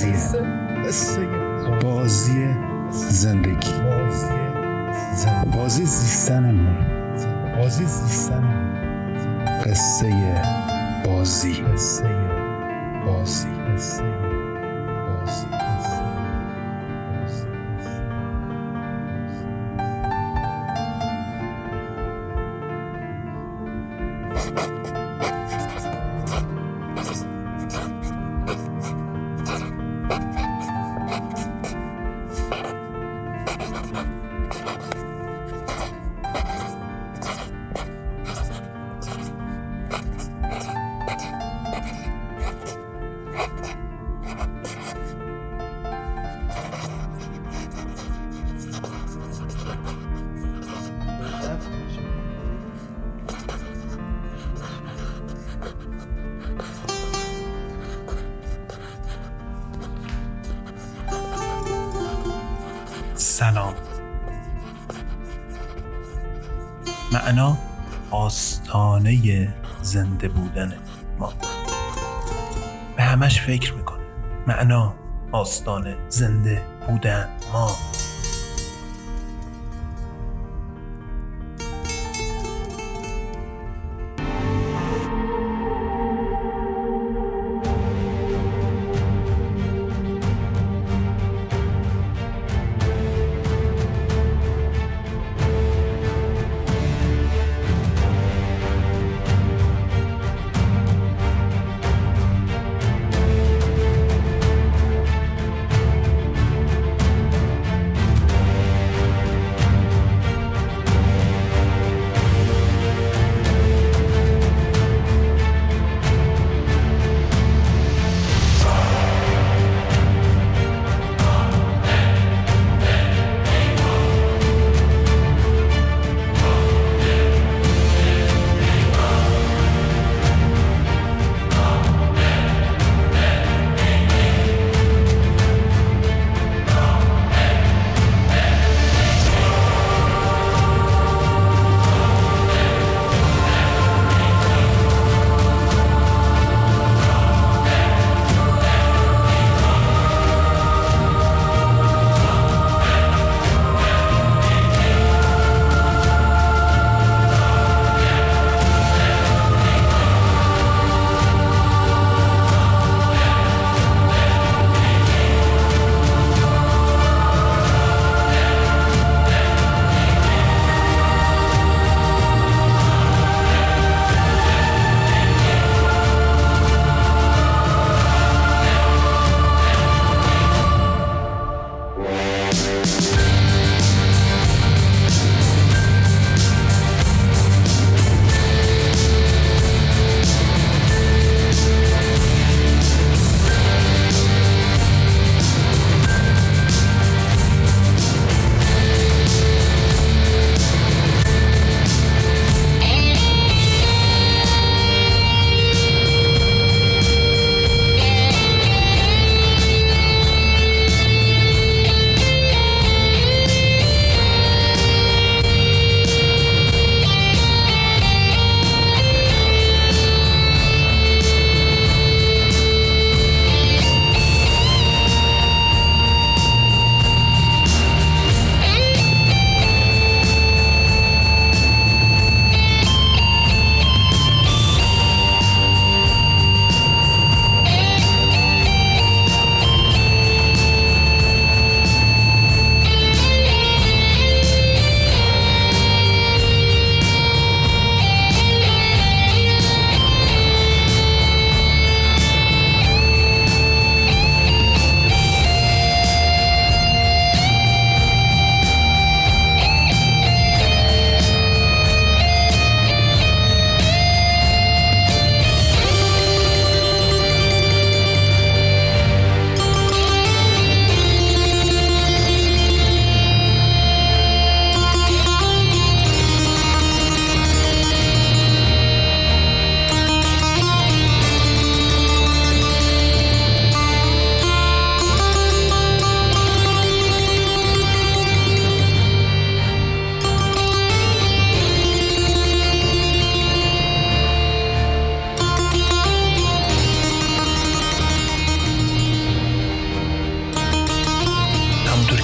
بازیه قصه بازی زندگی. بازی زیستنمون بازی زیستنمون قصه بازی. قصه بازی. قصه بازی. آستانه زنده بودن ما. به همش فکر می‌کنه. معنا آستانه زنده بودن ما.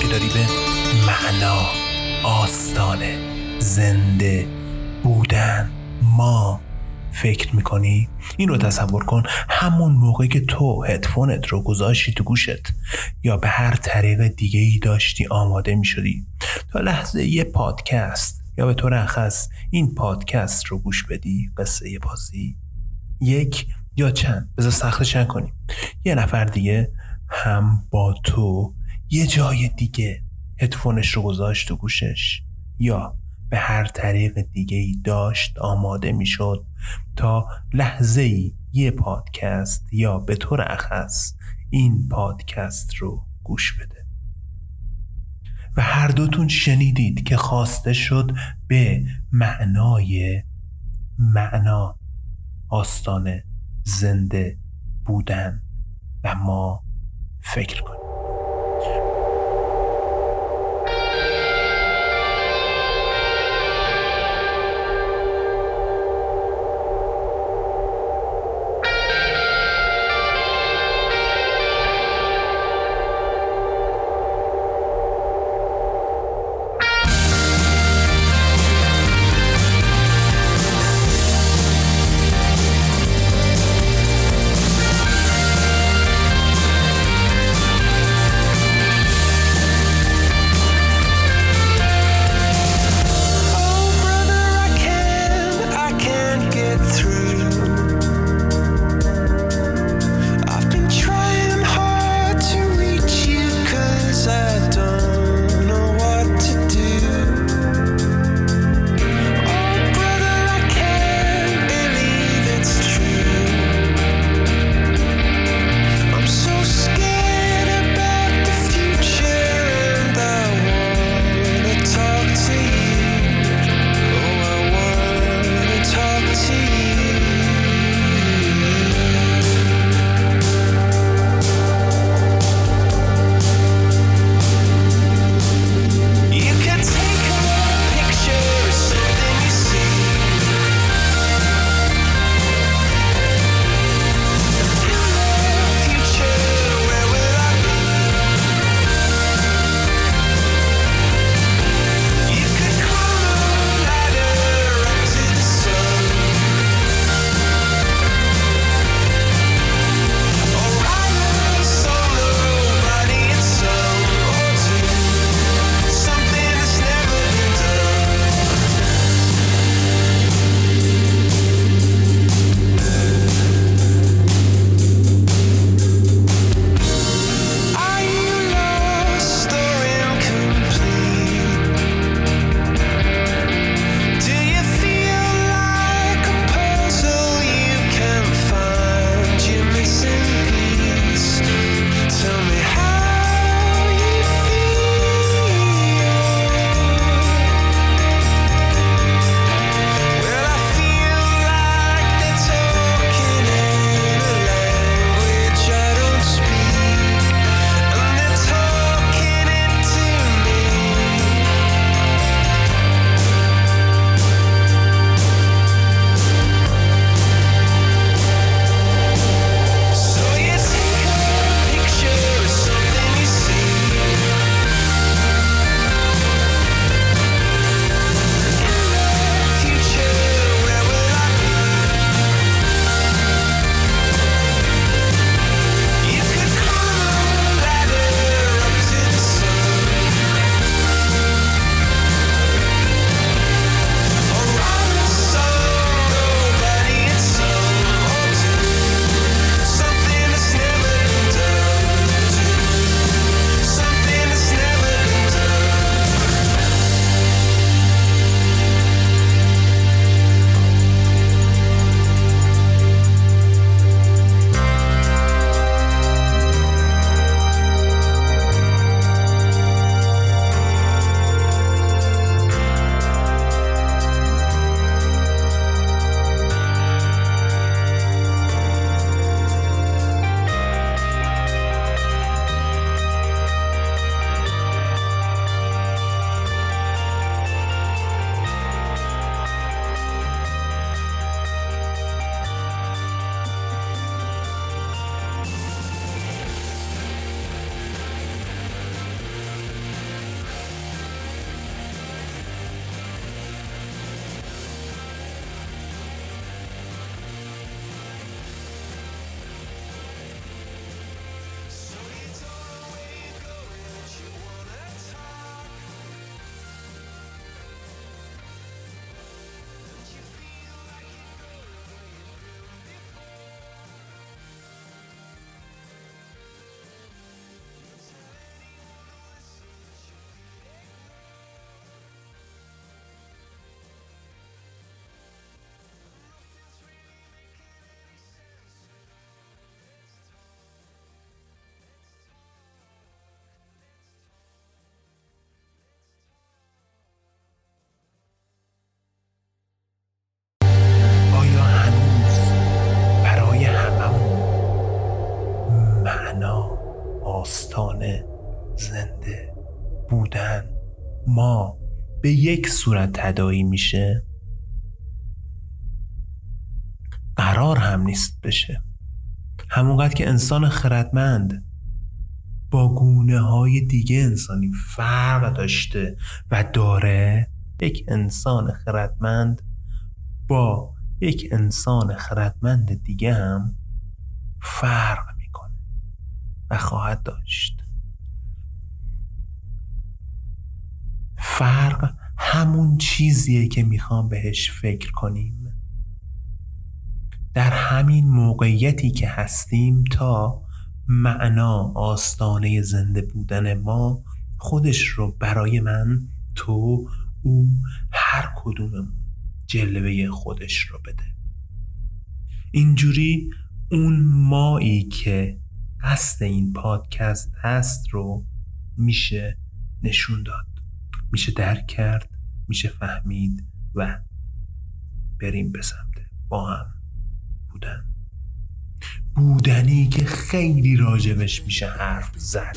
که داری به معنا آستانه زنده بودن ما فکر می‌کنی؟ این رو تصور کن همون موقع که تو هدفونت رو گذاشتی تو گوشت یا به هر طریق دیگه ای داشتی آماده می‌شدی. تا لحظه یه پادکست یا به طور اخص این پادکست رو گوش بدی قصه بازی. یک یا چند؟ بذار سختش کنیم یه نفر دیگه هم با تو یه جای دیگه هدفونش رو گذاشت و گوشش. یا به هر طریق دیگه ای داشت آماده می‌شد تا لحظه ای یه پادکست یا به طور اخص این پادکست رو گوش بده. و هر دوتون شنیدید که خواسته شد به معنای معنا آستانه زنده بودن و ما فکر کنیم. ما به یک صورت تدایی میشه؟ قرار هم نیست بشه. همونقدر که انسان خردمند با گونه های دیگه انسانی فرق داشته و داره یک انسان خردمند با یک انسان خردمند دیگه هم فرق می‌کنه و خواهد داشت. فرق همون چیزیه که می‌خوام بهش فکر کنیم. در همین موقعیتی که هستیم تا معنا آستانه زنده بودن ما خودش رو برای من تو او هر کدوممون جلوه خودش رو بده. اینجوری اون مایی که قصد این پادکست هست رو میشه نشون داد. میشه درک کرد میشه فهمید و بریم به سمت با هم بودن. بودنی که خیلی راجبش میشه حرف زد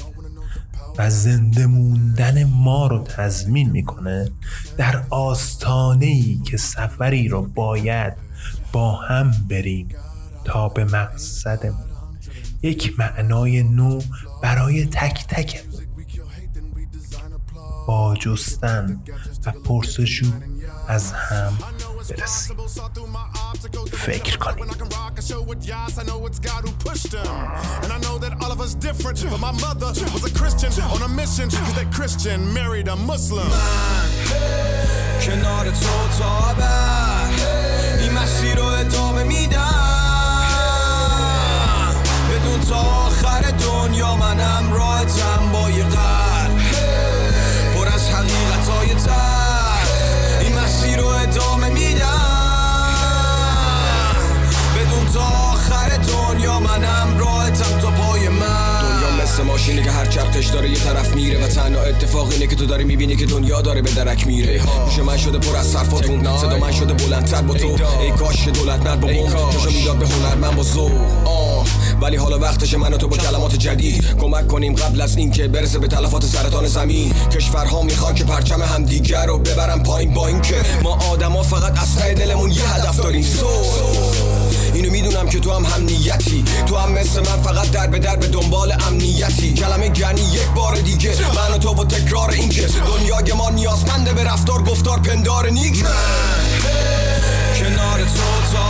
و زنده موندن ما رو تضمین می‌کنه در آستانه ای که سفری رو باید با هم بریم تا به مقصدمون. یک معنای نو برای تک تک با جستن و پرسجو از هم برسیم فکر کنیم And I know that all of us different, but my mother was a Christian on a mission. Cause that Christian married a Muslim. کنار تو تا این مسیر رو ادامه میدم مثل ماشینی که هر چرخش داره یه طرف میره و تنها اتفاق اینه که تو داری می‌بینی که دنیا داره به درک میره. گوش من شده پر از حرفاتون. صدا من شده بلندتر با تو. ای کاش دولت مرد با کاشو می‌داد به هنر من با ذوق. ولی حالا وقتش من و تو با کلمات جدید کمک کنیم قبل از اینکه برسه به تلفات سرطان زمین. کشورها می‌خوان که پرچم همدیگر رو ببرن پایین با اینکه ما آدما فقط از ته دلمون یه هدف داریم. سو اینو می‌دونم که تو هم هم نیتی تو هم مثل من فقط در به در به دنبال امنیتی. کلمه گنی یک بار دیگه. من و تو با تکرار این که دنیای ما نیازمنده به رفتار گفتار پندار نیک کنار تو تا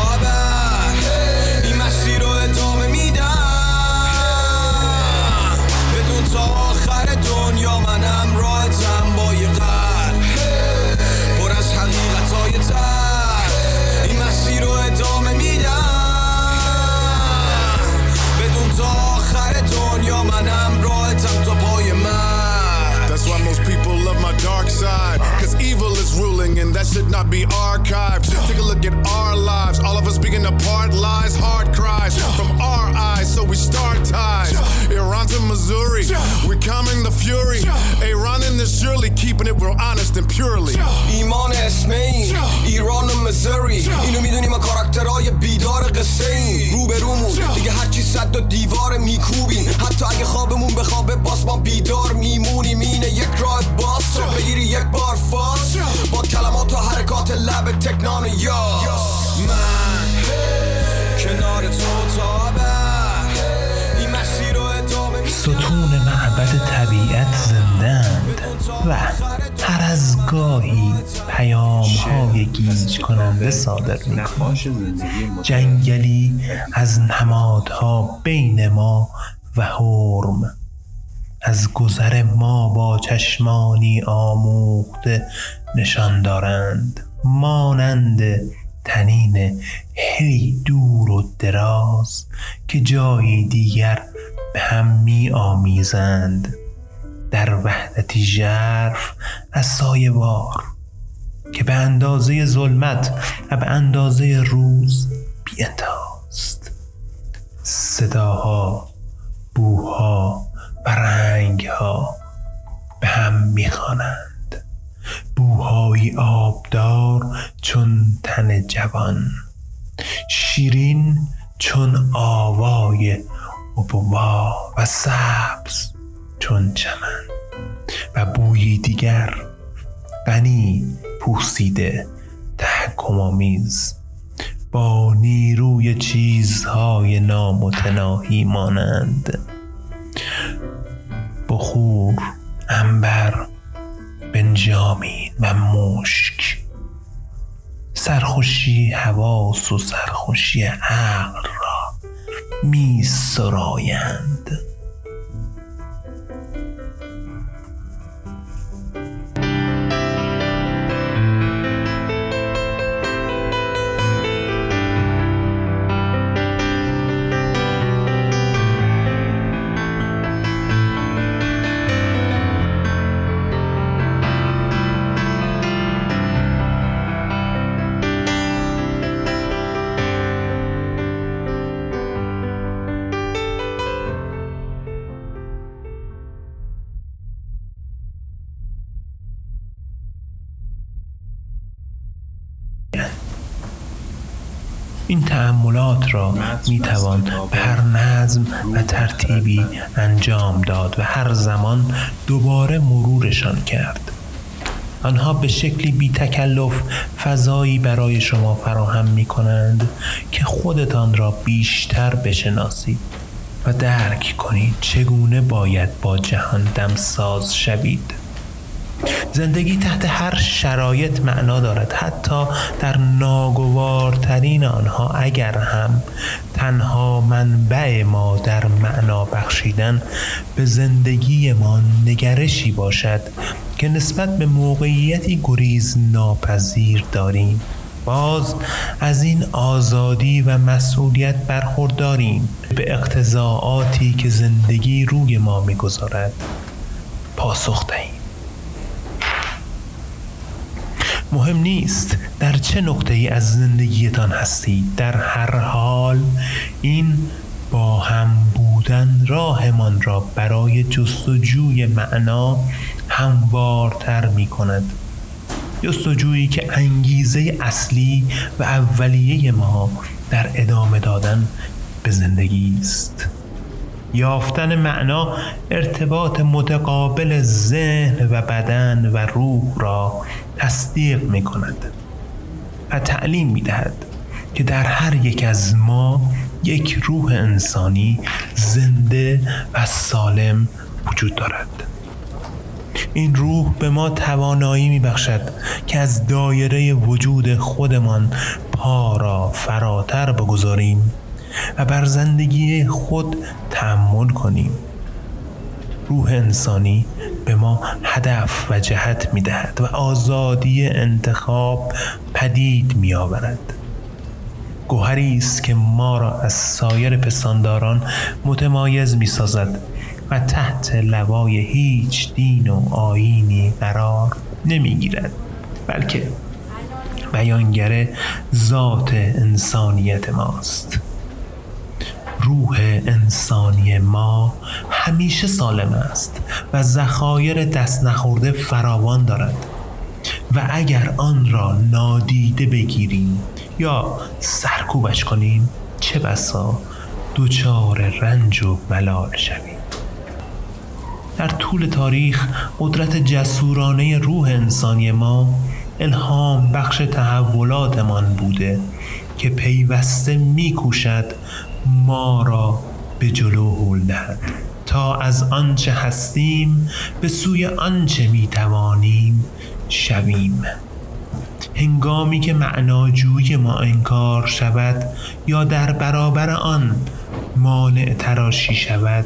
این مسیر رو ادامه میدم. بدون تا آخر دنیا منم purely. ایمان اسم این ایران و مزری اینو می‌دونی ما کاراکترهای بیدار قصه این رو به رومون دیگه هرچی صد و دیوار میکوبیم. حتی اگه خوابمون بخوابه باز ما بیدار میمونیم. اینه یک راه باز. بگیری یک بار فاز. با کلمات و حرکات لب تکنان یاس من کنار تو تا این مسیر رو ادامه ستون معبد طبیعت زندند و گاهی پیام های گیج کننده صادر می جنگلی از نمادها بین ما و حرم. از گذر ما با چشمانی آموخته نشان دارند. مانند تنین هی دور و دراز که جایی دیگر به هم می آمیزند در وحدتی ژرف از سایه بار که به اندازه ظلمت و به اندازه روز بی انتهاست صداها بوها و رنگها به هم می‌خوانند. بوهای آبدار چون تن جوان شیرین چون آوای ابوا و سبز. چون چمن و بویی دیگر غنی پوسیده تحکمآمیز با نیروی چیزهای نامتناهی مانند بخور انبر بنجامین و مشک سرخوشی حواس و سرخوشی عقل را می سرایند. تأملات را می توان به هر نظم و ترتیبی انجام داد و هر زمان دوباره مرورشان کرد. آنها به شکلی بی تکلف فضایی برای شما فراهم می کنند که خودتان را بیشتر بشناسید و درک کنید چگونه باید با جهان دمساز شوید. زندگی تحت هر شرایط معنا دارد. حتی در ناگوارترین آنها اگر هم تنها منبع ما در معنا بخشیدن به زندگی ما نگرشی باشد که نسبت به موقعیتی گریز ناپذیر داریم. باز از این آزادی و مسئولیت برخورداریم به اقتضاعاتی که زندگی روی ما می‌گذارد. پاسخ دهیم مهم نیست در چه نقطه ای از زندگیتان هستید در هر حال این با هم بودن راهمان را برای جستجوی معنا هموارتر می کند جستجویی که انگیزه اصلی و اولیه ما در ادامه دادن به زندگی است. یافتن معنا ارتباط متقابل ذهن و بدن و روح را تصدیق می کند و تعلیم می دهد که در هر یک از ما یک روح انسانی زنده و سالم وجود دارد. این روح به ما توانایی می بخشد که از دایره وجود خودمان پا را فراتر بگذاریم. و بر زندگی خود تحمل کنیم. روح انسانی به ما هدف و جهت می دهد و آزادی انتخاب پدید می آورد گوهری است که ما را از سایر پسانداران متمایز می سازد و تحت لوای هیچ دین و آینی قرار نمی گیرد بلکه بیانگر ذات انسانیت ماست. روح انسانی ما همیشه سالم است و ذخایر دست نخورده فراوان دارد. و اگر آن را نادیده بگیریم یا سرکوبش کنیم چه بسا دوچار رنج و ملال شویم. در طول تاریخ قدرت جسورانه روح انسانی ما الهام بخش تحولاتمان بوده که پیوسته میکوشد ما را به جلو هل دهد. تا از آنچه هستیم به سوی آنچه می توانیم شویم. هنگامی که معناجوی ما انکار شود یا در برابر آن مانع تراشی شود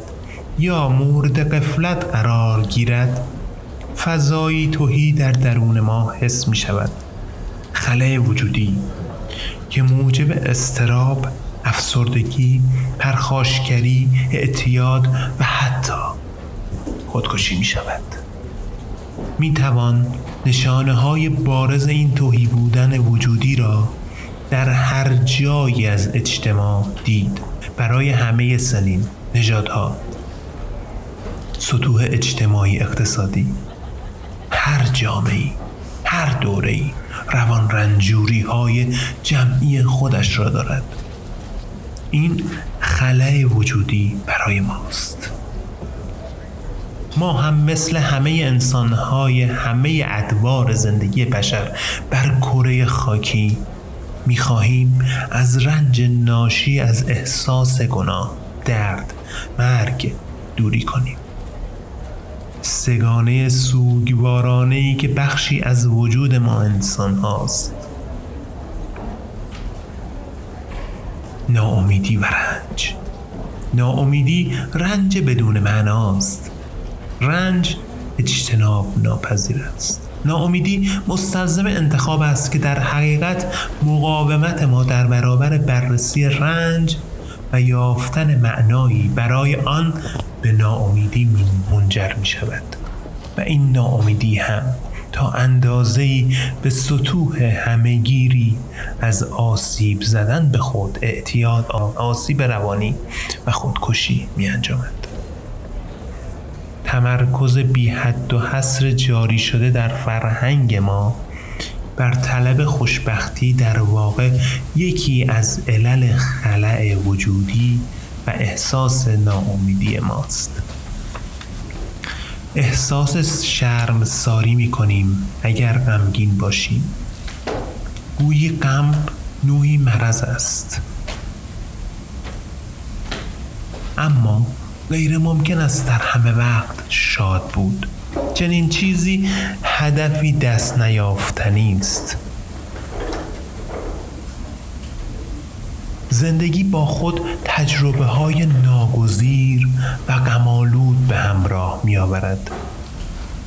یا مورد قفلت قرار گیرد فضایی توهی در درون ما حس می شود خلای وجودی که موجب استراب افسردگی پرخاشگری اعتیاد و حتی خودکشی می شود می توان نشانه های بارز این توهی بودن وجودی را در هر جایی از اجتماع دید. برای همه سنین نژادها سطوح اجتماعی اقتصادی هر جامعه هر دوره روان رنجوری های جمعی خودش را دارد. این خلای وجودی برای ماست. ما هم مثل همه انسانهای همه ادوار زندگی بشر بر کره خاکی می‌خواهیم از رنج ناشی از احساس گناه درد مرگ دوری کنیم. سگانه سوگوارانه ای که بخشی از وجود ما انسان هاست ناامیدی و رنج. ناامیدی رنج بدون معناست. رنج اجتناب ناپذیر است. ناامیدی مستلزم انتخاب است که در حقیقت مقاومت ما در برابر بررسی رنج و یافتن معنایی برای آن به ناامیدی منجر می شود و این ناامیدی هم تا اندازه به سطوح همهگیری از آسیب زدن به خود اعتیاد آسیب روانی و خودکشی می انجامد. تمرکز بی حد و حصر جاری شده در فرهنگ ما بر طلب خوشبختی در واقع یکی از علل خلع وجودی و احساس ناامیدی ماست احساس شرم ساری می کنیم اگر غمگین باشیم. گویی غم نوعی مرض است. اما غیر ممکن است در همه وقت شاد بود. چنین چیزی هدفی دست نیافتنی است. زندگی با خود تجربه های ناگزیر و غمالود به همراه می آورد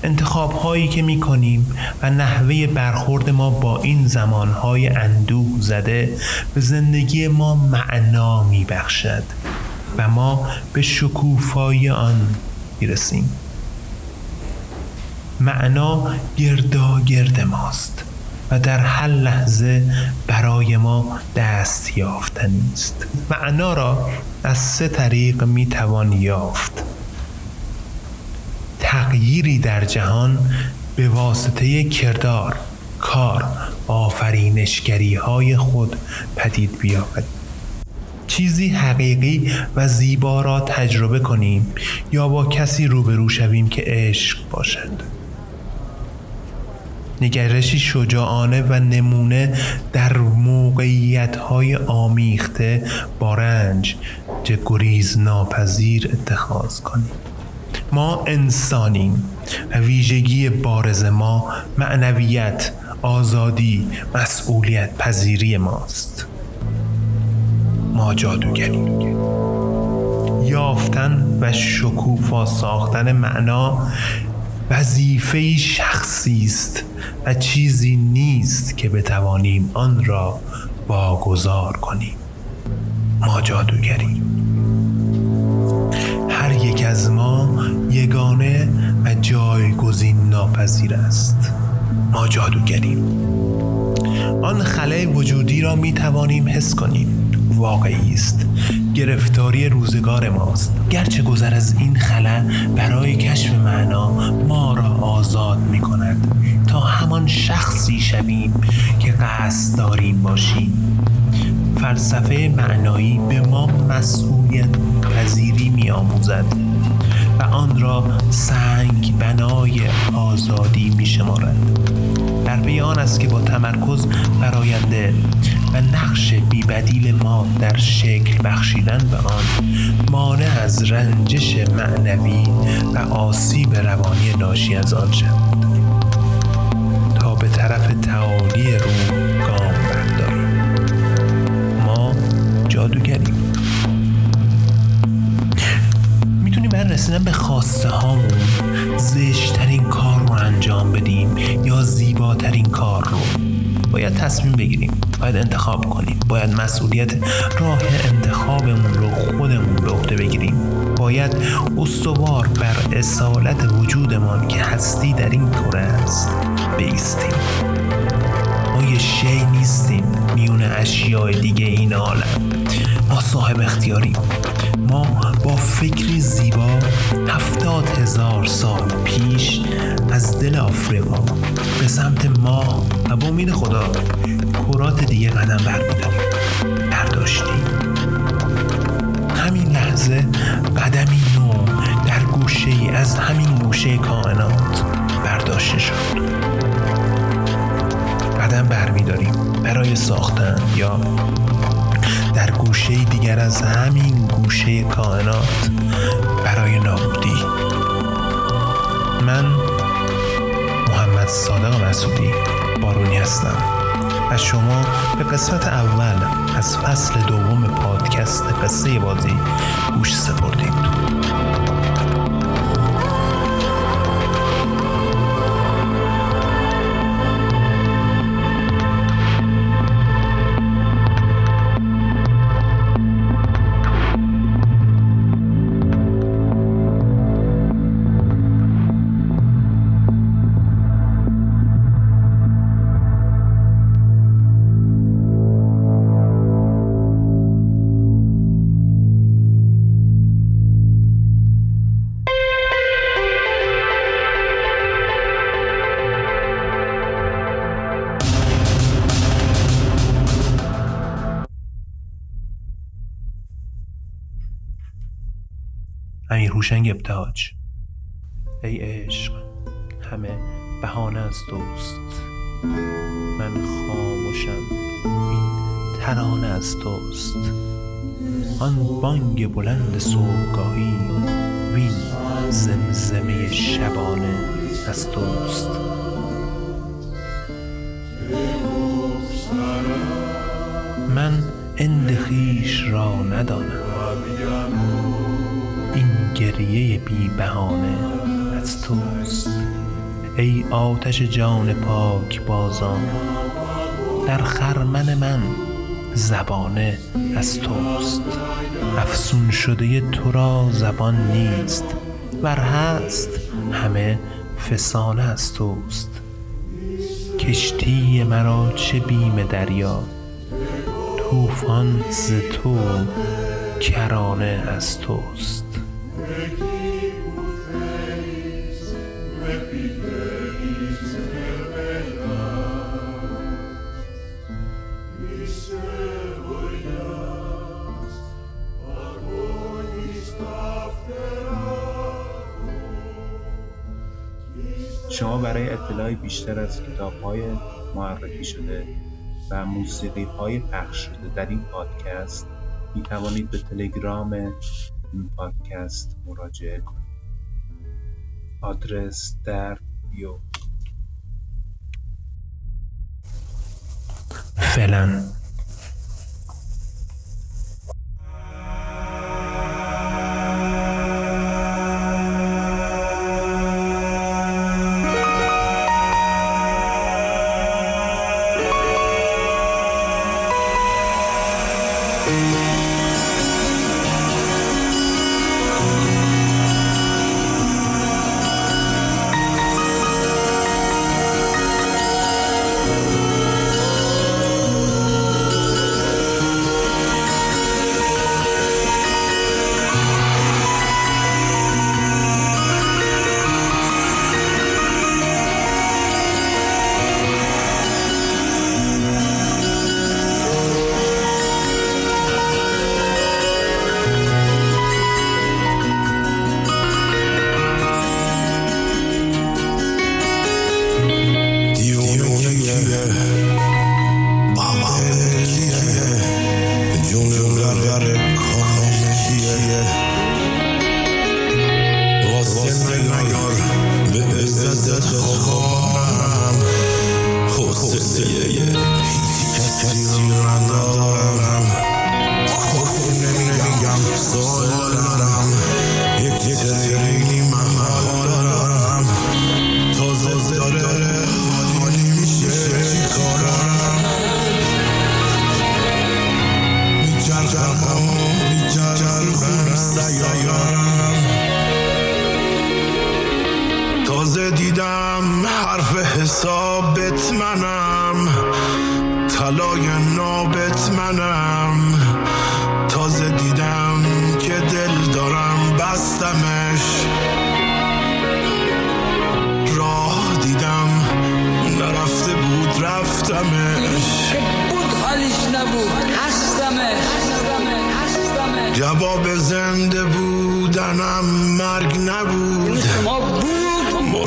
انتخاب هایی که می کنیم و نحوه برخورد ما با این زمان های اندوه زده به زندگی ما معنا می بخشد و ما به شکوفایی آن می‌رسیم. معنا گرد ماست. و در هر لحظه برای ما دست یافتنی است معنا را از سه طریق می توان یافت. تغییری در جهان به واسطه کردار کار آفرینشگری های خود پدید بیاورد چیزی حقیقی و زیبا را تجربه کنیم یا با کسی روبرو شویم که عشق باشد. نگرشی شجاعانه و نمونه در موقعیت های آمیخته با رنج چه گریز ناپذیر اتخاذ کنیم. ما انسانیم و ویژگی بارز ما معنویت آزادی مسئولیت پذیری ماست. ما جادوگریم. یافتن و شکوفا ساختن معنا وظیفه شخصی است و چیزی نیست که بتوانیم آن را واگذار کنیم. ما جادوگریم. هر یک از ما یگانه و جایگزین ناپذیر است. ما جادوگریم. آن خلای وجودی را می توانیم حس کنیم. واقعی است گرفتاری روزگار ماست. گرچه گذر از این خلا برای کشف معنا ما را آزاد می کند تا همان شخصی شویم که قصد داریم باشیم. فلسفه معنایی به ما مسئولیت پذیری می آموزد و آن را سنگ بنای آزادی می شمارد در پی آن است که با تمرکز بر آینده و نقش بیبدیل ما در شکل بخشیدن به آن مانع از رنجش معنوی و آسیب روانی ناشی از آن شد تا به طرف تعالی رو گام برداریم. ما جادوگریم. می‌تونیم بر رسیدن به خواسته هامون زشترین کار رو انجام بدیم. یا زیباترین کار رو باید تصمیم بگیریم باید انتخاب کنیم باید مسئولیت راه انتخابمون رو خودمون به عهده بگیریم. باید استوار بر اصالت وجودمان که هستی در این کره است بیستیم. ما یه شی نیستیم میون اشیاء دیگه این عالم. ما صاحب اختیاریم ما با فکری زیبا هفتاد هزار سال پیش از دل آفریقا به سمت ماه و با امید خدا کرات دیگه قدم برمیداریم. برداشتیم. همین لحظه قدمی نو در گوشه ای از همین گوشه کائنات برداشته شد. قدم برمیداریم برای ساختن یا گوشه دیگر از همین گوشه کائنات برای نابودی من محمد صادق مسعودی بارونی هستم و شما به قسمت اول از فصل دوم پادکست قصه بازی گوش سپردید. هوشنگ ابتهاج. ای عشق همه بهانه از توست. من خاموشم این ترانه از توست. آن بانگ بلند صبحگاهی وین زمزمه شبانه از توست. من اند خویش را ندانم. گریه بی بهانه از توست. ای آتش جان پاک بازان در خرمن من زبانه از توست. افسون شده تو را زبان نیست ور هست همه فسانه از توست. کشتی مرا چه بیم دریا طوفان ز تو کرانه از توست. شما برای اطلاع بیشتر از کتاب های معرفی شده و موسیقی های پخش شده در این پادکست می توانید به تلگرام این پادکست مراجعه کنید. آدرس در بیو. فعلا.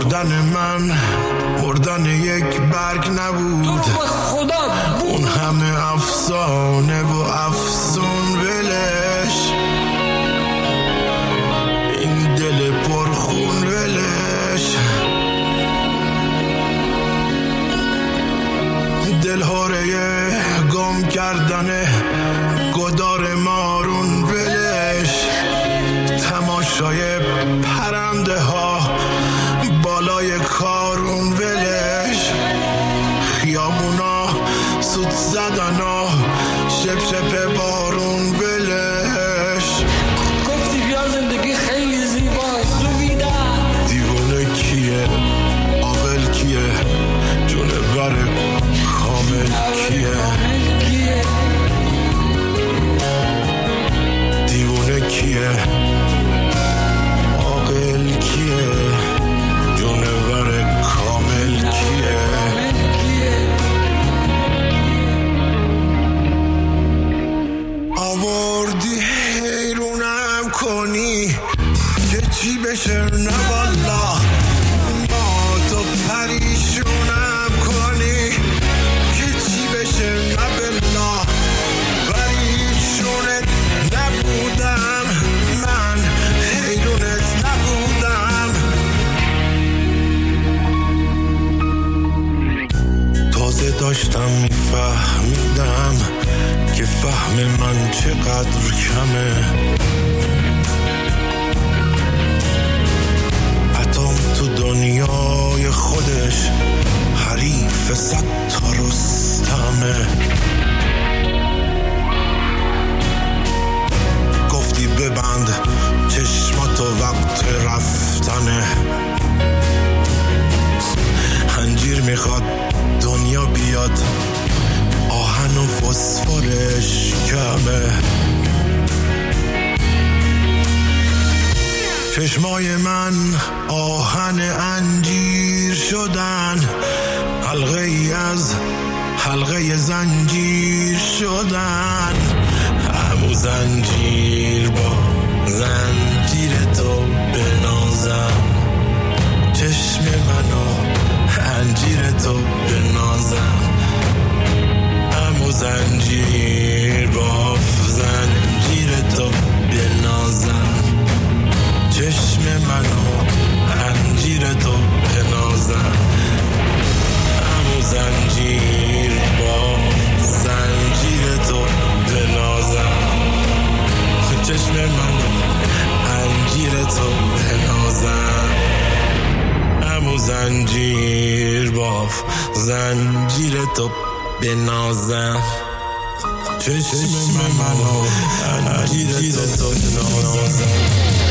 مردن من مردن یک برگ نبود. اون همه افسانه و افسون ولش. این دل پرخون ولش. دل گم کردن گدار مارون ولش. تماشای پرنده ها زدن ها شپ شپ بارون ولش. گفتی بیا زندگی خیلی زیباست دویدم دیوانه کیه؟ عاقل کیه؟ جونور کامل کیه؟ کیه؟ دیوانه کیه؟ آوردی؟ حیرونم کنی؟ که چی بشه؟ نه والا ما تو پریشونم کنی. که چی بشه؟ نه بلا پریشونت نبودم من. حیرونت نبودم. تازه داشتم فهم من چقدر کمه. اتم تو دنیای خودش حریف صد تا رستمه. گفتی ببند چشماتو وقت رفتنه. انجیر می‌خواد دنیا بیاد. و فسفرش کمه. چشمای من آهن انجیر شدن. حلقه ای از حلقه زنجیر شدن. همو زنجیر با زنجیر تو بنازم. چشم منو انجیر تو بنازم. همو زنجیر با زنجیر تو بنازم. چشم منو انجیر تو بنازم. همو زنجیر با زنجیر تو بنازم. چشم منو انجیر تو بنازم. همو زنجیر باف زنجیر تو بنازم چشم منو انجیر تو بنازم